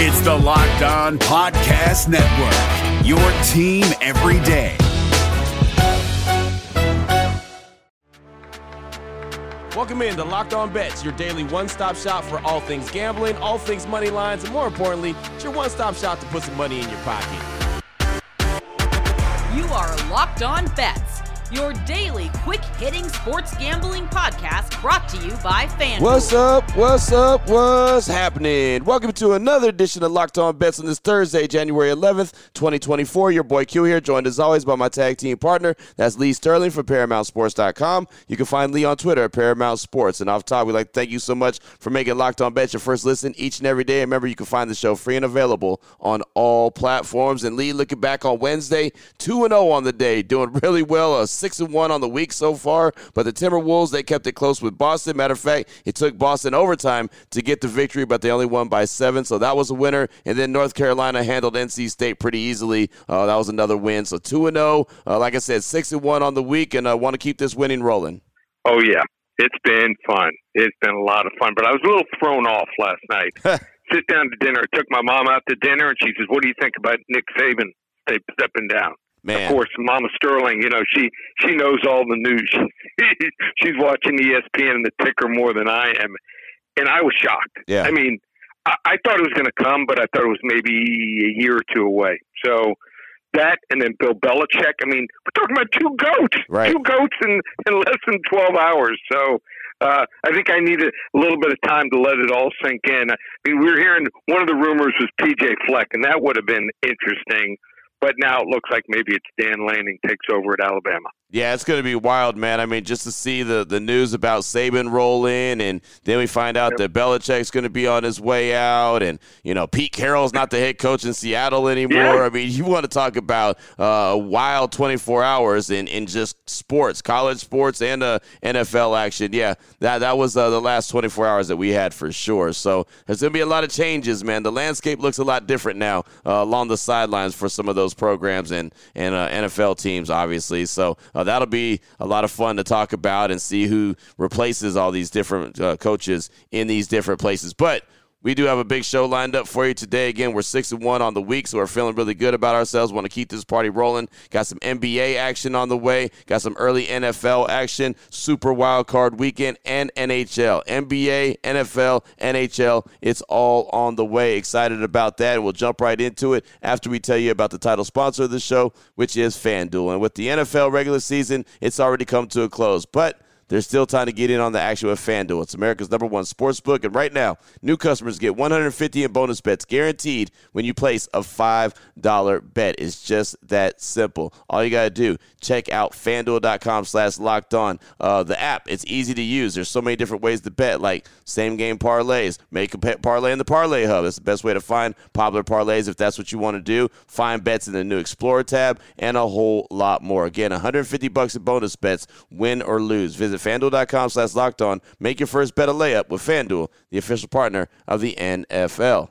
It's the Locked On Podcast Network, your team every day. Welcome in to Locked On Bets, your daily one stop shop for all things gambling, all things money lines, and more importantly, it's your one stop shop to put some money in your pocket. You are Locked On Bets, your daily quick hitting sports gambling podcast brought to you by FanDuel. What's up? What's up? What's happening? Welcome to another edition of Locked On Bets on this Thursday, January 11th, 2024. Your boy Q here, joined as always by my tag team partner. That's Lee Sterling from ParamountSports.com. You can find Lee on Twitter at Paramount Sports. And off top, we'd like to thank you so much for making Locked On Bets your first listen each and every day. Remember, you can find the show free and available on all platforms. And Lee, looking back on Wednesday, 2 0 on the day, doing really well, a 6 1 on the week so far. But the Timberwolves, they kept it close with Boston. Matter of fact, it took Boston overtime to get the victory, but they only won by seven, so that was a winner. And then North Carolina handled NC State pretty easily. Uh, that was another win. So two and zero. Uh, like I said, six and one on the week, and I uh, want to keep this winning rolling. Oh yeah, it's been fun. It's been a lot of fun, but I was a little thrown off last night. Sit down to dinner. I took my mom out to dinner, and she says, "What do you think about Nick Saban stepping down?" Man. Of course, Mama Sterling, you know, she she knows all the news. She's watching ESPN and the ticker more than I am, and I was shocked. Yeah. I mean, I, I thought it was going to come, but I thought it was maybe a year or two away. So that, and then Bill Belichick. I mean, we're talking about two goats, right. two goats in in less than twelve hours. So. Uh, I think I needed a little bit of time to let it all sink in. I mean, we were hearing one of the rumors was PJ Fleck, and that would have been interesting but now it looks like maybe it's Dan Lanning takes over at Alabama. Yeah, it's going to be wild, man. I mean, just to see the, the news about Saban roll in, and then we find out yep. that Belichick's going to be on his way out, and you know Pete Carroll's not the head coach in Seattle anymore. Yeah. I mean, you want to talk about uh, wild 24 hours in, in just sports, college sports, and uh, NFL action. Yeah, that that was uh, the last 24 hours that we had for sure. So there's going to be a lot of changes, man. The landscape looks a lot different now uh, along the sidelines for some of those programs and and uh, NFL teams, obviously. So uh, that'll be a lot of fun to talk about and see who replaces all these different uh, coaches in these different places. But we do have a big show lined up for you today. Again, we're six and one on the week, so we're feeling really good about ourselves. Want to keep this party rolling. Got some NBA action on the way. Got some early NFL action. Super Wild Card Weekend and NHL, NBA, NFL, NHL. It's all on the way. Excited about that. We'll jump right into it after we tell you about the title sponsor of the show, which is FanDuel. And with the NFL regular season, it's already come to a close, but there's still time to get in on the action with FanDuel. It's America's number one sports book, and right now, new customers get 150 in bonus bets guaranteed when you place a $5 bet. It's just that simple. All you got to do, check out FanDuel.com slash locked on. Uh, the app, it's easy to use. There's so many different ways to bet, like same game parlays. Make a pet parlay in the Parlay Hub. That's the best way to find popular parlays if that's what you want to do. Find bets in the new Explorer tab, and a whole lot more. Again, 150 bucks in bonus bets, win or lose. Visit Visit fanduel.com slash locked on. Make your first bet a layup with FanDuel, the official partner of the NFL.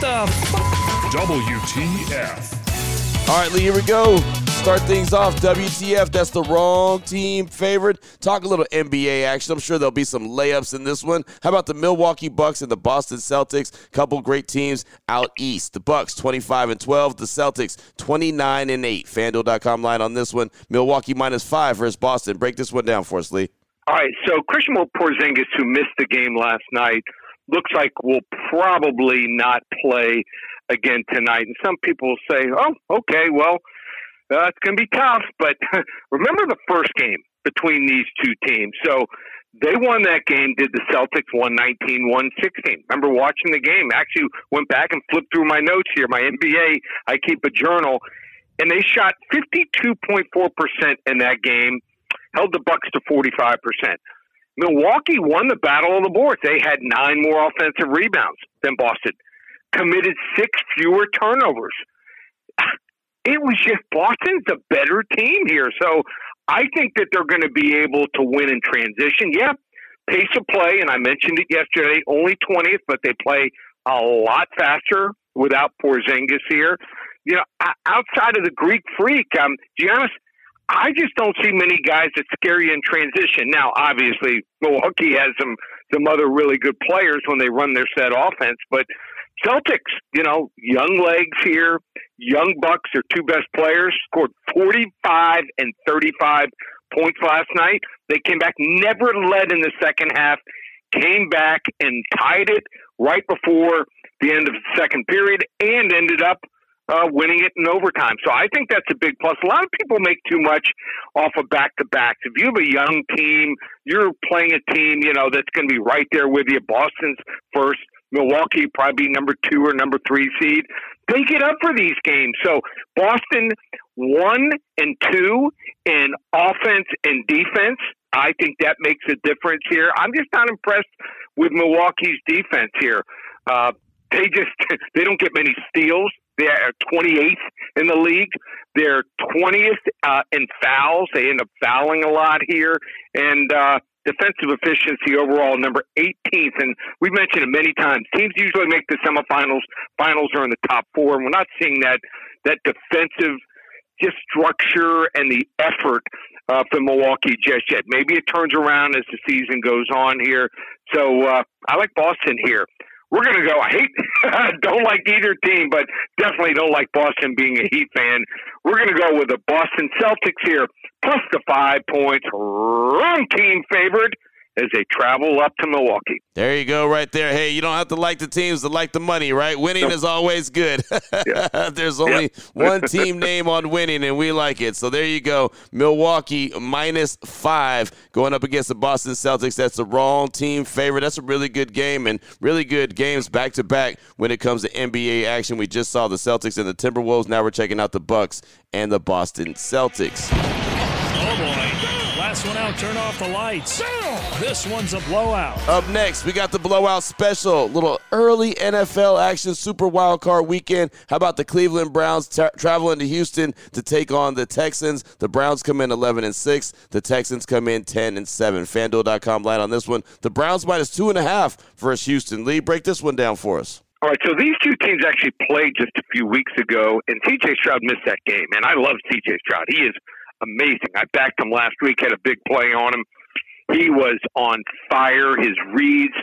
the f- WTF. All right, Lee, here we go. Start things off. WTF, that's the wrong team favorite. Talk a little NBA action. I'm sure there'll be some layups in this one. How about the Milwaukee Bucks and the Boston Celtics? Couple great teams out east. The Bucks 25 and 12, the Celtics 29 and 8. FanDuel.com line on this one. Milwaukee minus 5 versus Boston. Break this one down for us, Lee. All right, so Kristaps Porzingis, who missed the game last night, looks like will probably not play again tonight. And some people will say, oh, okay, well, uh, it's going to be tough. But remember the first game between these two teams. So they won that game, did the Celtics 119 116. Remember watching the game? Actually, went back and flipped through my notes here. My NBA, I keep a journal. And they shot 52.4% in that game, held the Bucks to 45%. Milwaukee won the battle of the boards. They had nine more offensive rebounds than Boston, committed six fewer turnovers. It was just Boston's the better team here. So I think that they're going to be able to win in transition. Yeah, pace of play, and I mentioned it yesterday, only 20th, but they play a lot faster without Porzingis here. You know, outside of the Greek freak, um, Giannis, I just don't see many guys that scare you in transition. Now, obviously, Milwaukee has some some other really good players when they run their set offense, but Celtics, you know, young legs here, young Bucks, their two best players, scored 45 and 35 points last night. They came back, never led in the second half, came back and tied it right before the end of the second period and ended up uh, winning it in overtime. So I think that's a big plus. A lot of people make too much off of back to backs. If you have a young team, you're playing a team, you know, that's going to be right there with you. Boston's first, Milwaukee probably number two or number three seed. They get up for these games. So Boston one and two in offense and defense. I think that makes a difference here. I'm just not impressed with Milwaukee's defense here. Uh, they just they don't get many steals. They're 28th in the league. They're 20th uh, in fouls. They end up fouling a lot here, and uh, defensive efficiency overall number 18th. And we've mentioned it many times. Teams usually make the semifinals. Finals are in the top four, and we're not seeing that that defensive just structure and the effort uh, for Milwaukee just yet. Maybe it turns around as the season goes on here. So uh, I like Boston here. We're going to go. I hate, don't like either team, but definitely don't like Boston being a Heat fan. We're going to go with the Boston Celtics here, plus the five points. Wrong team favored as they travel up to Milwaukee. There you go, right there. Hey, you don't have to like the teams to like the money, right? Winning is always good. There's only yep. one team name on winning, and we like it. So there you go. Milwaukee minus five going up against the Boston Celtics. That's the wrong team favorite. That's a really good game and really good games back to back when it comes to NBA action. We just saw the Celtics and the Timberwolves. Now we're checking out the Bucks and the Boston Celtics. Oh boy. Last one out, turn off the lights. This one's a blowout. Up next, we got the blowout special. Little early NFL action, Super Wild Card weekend. How about the Cleveland Browns tra- traveling to Houston to take on the Texans? The Browns come in 11 and 6. The Texans come in 10 and 7. FanDuel.com line on this one. The Browns minus two and a half versus Houston. Lee, break this one down for us. All right, so these two teams actually played just a few weeks ago, and CJ Stroud missed that game. And I love CJ Stroud. He is amazing. I backed him last week, had a big play on him. He was on fire. His reads,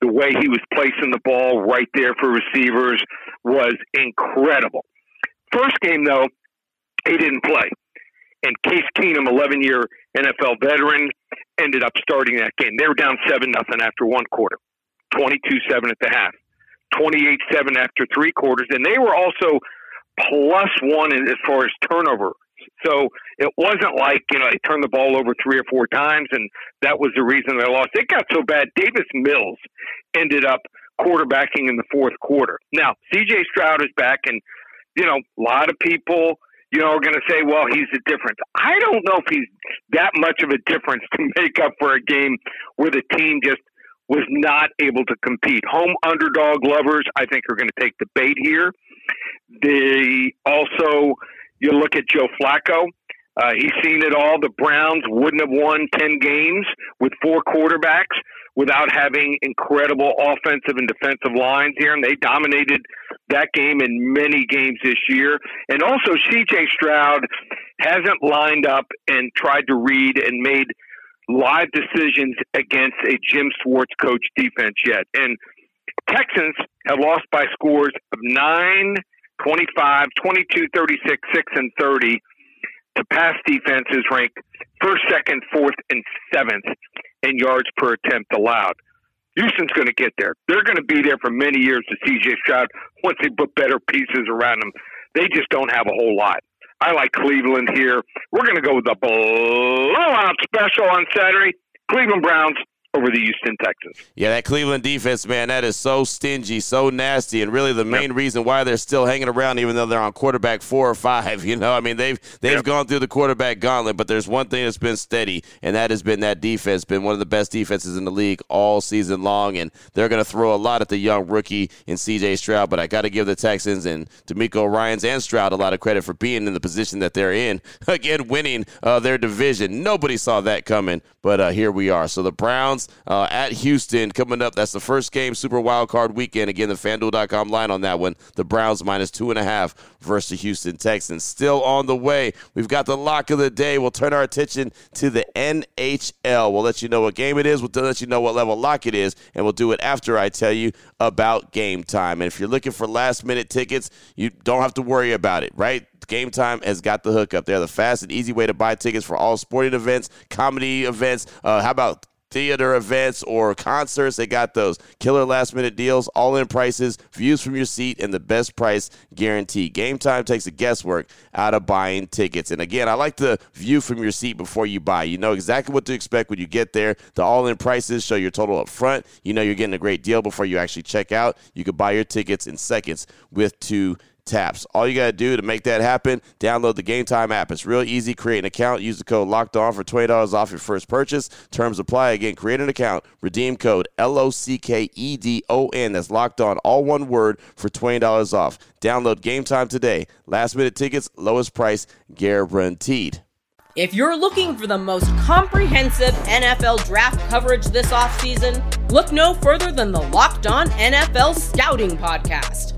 the way he was placing the ball right there for receivers was incredible. First game, though, he didn't play. And Case Keenum, 11 year NFL veteran, ended up starting that game. They were down 7 nothing after one quarter, 22 7 at the half, 28 7 after three quarters. And they were also plus one as far as turnover so it wasn't like, you know, they turned the ball over three or four times and that was the reason they lost. It got so bad, Davis Mills ended up quarterbacking in the fourth quarter. Now, CJ Stroud is back and, you know, a lot of people, you know, are going to say, well, he's the difference. I don't know if he's that much of a difference to make up for a game where the team just was not able to compete. Home underdog lovers, I think, are going to take the bait here. They also you look at Joe Flacco. Uh, he's seen it all. The Browns wouldn't have won 10 games with four quarterbacks without having incredible offensive and defensive lines here, and they dominated that game in many games this year. And also, CJ Stroud hasn't lined up and tried to read and made live decisions against a Jim Schwartz coach defense yet. And Texans have lost by scores of nine 25, 22, 36, 6, and 30 to pass defenses ranked first, second, fourth, and seventh in yards per attempt allowed. Houston's going to get there. They're going to be there for many years to CJ Stroud once they put better pieces around them. They just don't have a whole lot. I like Cleveland here. We're going to go with the blowout special on Saturday. Cleveland Browns over the Houston Texans. Yeah, that Cleveland defense, man, that is so stingy, so nasty, and really the main yep. reason why they're still hanging around, even though they're on quarterback four or five. You know, I mean, they've they've yep. gone through the quarterback gauntlet, but there's one thing that's been steady, and that has been that defense, been one of the best defenses in the league all season long, and they're going to throw a lot at the young rookie in C.J. Stroud. But I got to give the Texans and DeMeco Ryans and Stroud a lot of credit for being in the position that they're in, again, winning uh, their division. Nobody saw that coming, but uh, here we are. So the Browns uh, at Houston coming up. That's the first game, Super Wild Card Weekend. Again, the FanDuel.com line on that one. The Browns minus two and a half versus the Houston Texans. Still on the way. We've got the lock of the day. We'll turn our attention to the NHL. We'll let you know what game it is. We'll let you know what level lock it is, and we'll do it after I tell you about Gametime. And if you're looking for last minute tickets, you don't have to worry about it, right? Gametime has got the hookup. They're the fast and easy way to buy tickets for all sporting events, comedy events. Uh, how about theater events or concerts, they got those killer last minute deals, all in prices, views from your seat, and the best price guarantee. Gametime takes the guesswork out of buying tickets. And again, I like the view from your seat before you buy. You know exactly what to expect when you get there. The all in prices show your total up front. You know you're getting a great deal before you actually check out. You can buy your tickets in seconds with two taps. All you got to do to make that happen, download the Gametime app. It's real easy. Create an account. Use the code Locked On for twenty dollars off your first purchase. Terms apply. Again, create an account. Redeem code L O C K E D O N. That's Locked On, all one word for twenty dollars off. Download Gametime today. Last minute tickets, lowest price guaranteed. If you're looking for the most comprehensive NFL draft coverage this offseason, look no further than the Locked On NFL Scouting Podcast.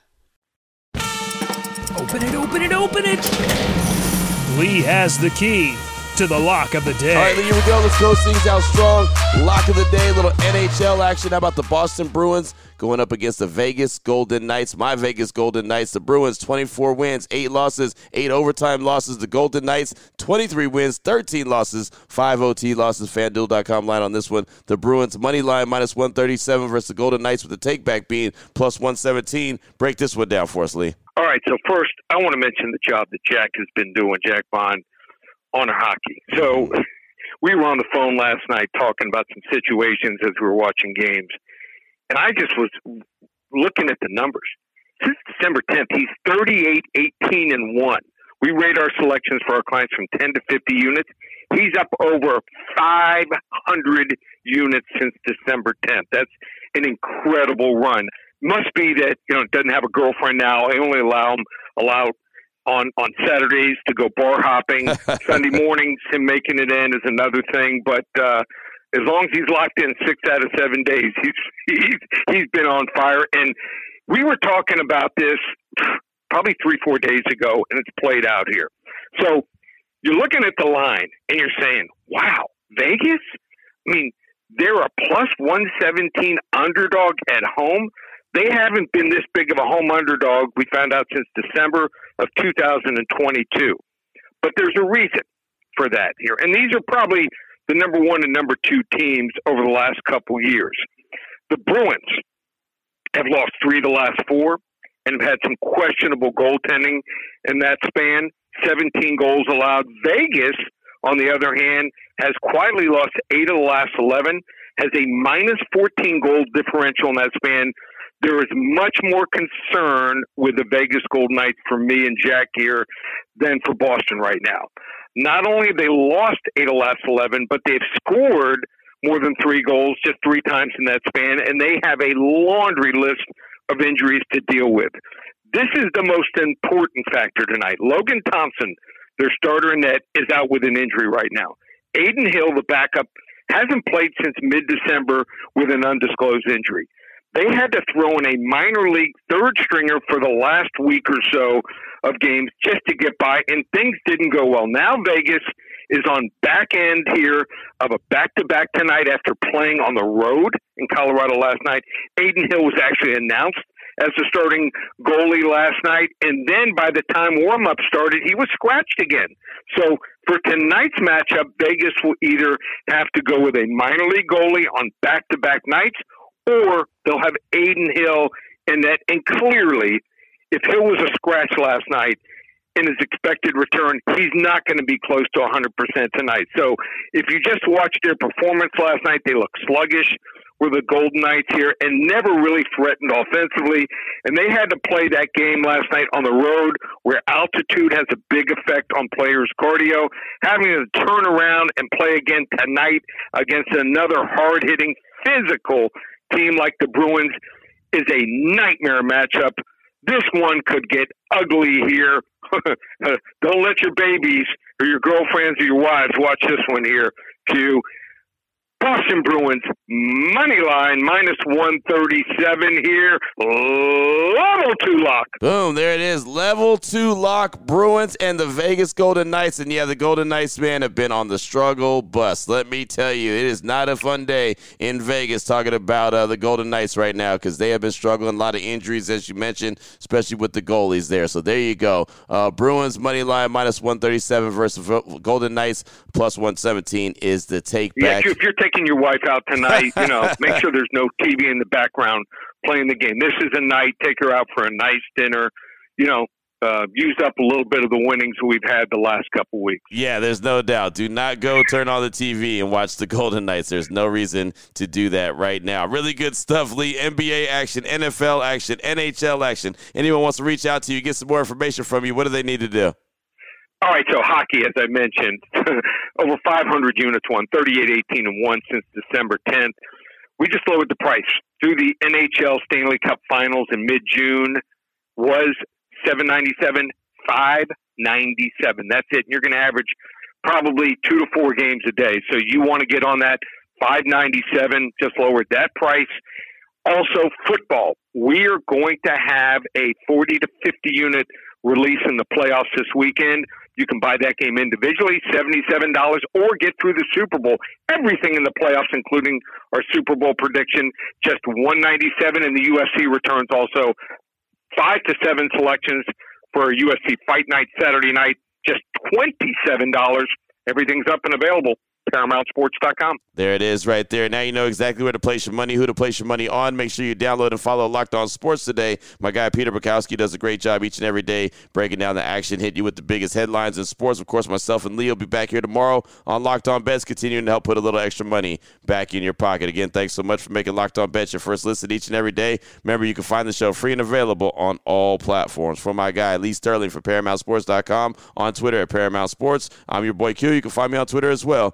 Open it, open it, open it. Lee has the key to the lock of the day. All right, Lee, here we go. Let's close things out strong. Lock of the day, little NHL action. How about the Boston Bruins going up against the Vegas Golden Knights? My Vegas Golden Knights. The Bruins, 24 wins, 8 losses, 8 overtime losses. The Golden Knights, 23 wins, 13 losses, 5 OT losses. FanDuel.com line on this one. The Bruins, money line, minus 137 versus the Golden Knights with the takeback being plus 117. Break this one down for us, Lee. All right, so first, I want to mention the job that Jack has been doing, Jack Bond on hockey. So we were on the phone last night talking about some situations as we were watching games, and I just was looking at the numbers. Since December 10th, he's 38, 18, and 1. We rate our selections for our clients from 10 to 50 units. He's up over 500 units since December 10th. That's an incredible run. Must be that you know doesn't have a girlfriend now. They only allow him allow on on Saturdays to go bar hopping. Sunday mornings, him making it in is another thing. But uh, as long as he's locked in six out of seven days, he's he's he's been on fire. And we were talking about this probably three four days ago, and it's played out here. So you're looking at the line, and you're saying, "Wow, Vegas." I mean, they're a plus one seventeen underdog at home. They haven't been this big of a home underdog, we found out, since December of 2022. But there's a reason for that here. And these are probably the number one and number two teams over the last couple years. The Bruins have lost three of the last four and have had some questionable goaltending in that span. 17 goals allowed. Vegas, on the other hand, has quietly lost eight of the last 11, has a minus 14 goal differential in that span there is much more concern with the Vegas Golden Knights for me and Jack here than for Boston right now. Not only have they lost eight of last 11, but they've scored more than three goals just three times in that span, and they have a laundry list of injuries to deal with. This is the most important factor tonight. Logan Thompson, their starter in net, is out with an injury right now. Adin Hill, the backup, hasn't played since mid December with an undisclosed injury they had to throw in a minor league third stringer for the last week or so of games just to get by, and things didn't go well. Now Vegas is on back end here of a back to back tonight after playing on the road in Colorado last night. Adin Hill was actually announced as the starting goalie last night, and then by the time warm up started, he was scratched again. So for tonight's matchup, Vegas will either have to go with a minor league goalie on back to back nights, or they'll have Adin Hill in that. And clearly, if Hill was a scratch last night, in his expected return, he's not going to be close to 100% tonight. So if you just watch their performance last night, they look sluggish were the Golden Knights here and never really threatened offensively. And they had to play that game last night on the road where altitude has a big effect on players' cardio. Having to turn around and play again tonight against another hard hitting, physical team like the Bruins is a nightmare matchup. This one could get ugly here. Don't let your babies or your girlfriends or your wives watch this one here, Q. Boston Bruins money line minus 137 here. Level two lock. Boom, there it is. Level two lock Bruins and the Vegas Golden Knights. And yeah, the Golden Knights, man, have been on the struggle bus. Let me tell you, it is not a fun day in Vegas talking about uh, the Golden Knights right now because they have been struggling. A lot of injuries, as you mentioned, especially with the goalies there. So there you go. Uh, Bruins money line minus 137 versus Golden Knights plus 117 is the take back. Yeah, if you're taking taking your wife out tonight, you know, make sure there's no TV in the background playing the game. This is a night. Take her out for a nice dinner. You know, uh, used up a little bit of the winnings we've had the last couple weeks. Yeah, there's no doubt. Do not go turn on the TV and watch the Golden Knights. There's no reason to do that right now. Really good stuff, Lee. NBA action, NFL action, NHL action. Anyone wants to reach out to you, get some more information from you, what do they need to do? All right, so hockey, as I mentioned, over 500 units won, 38 18 and 1 since December 10th. We just lowered the price. Through the NHL Stanley Cup Finals in mid June was 797 597 That's it. And you're going to average probably two to four games a day. So you want to get on that 597 just lowered that price. Also, football. We are going to have a 40 to 50 unit release in the playoffs this weekend. You can buy that game individually, $77, or get through the Super Bowl. Everything in the playoffs, including our Super Bowl prediction, just 197 and the UFC returns also five to seven selections for UFC fight night Saturday night, just $27. Everything's up and available. ParamountSports.com. There it is right there. Now you know exactly where to place your money, who to place your money on. Make sure you download and follow Locked On Sports today. My guy Peter Bukowski does a great job each and every day breaking down the action, hitting you with the biggest headlines in sports. Of course, myself and Lee will be back here tomorrow on Locked On Bets, continuing to help put a little extra money back in your pocket. Again, thanks so much for making Locked On Bets your first listen each and every day. Remember, you can find the show free and available on all platforms. For my guy Lee Sterling for ParamountSports.com on Twitter at Paramount Sports. I'm your boy Q. You can find me on Twitter as well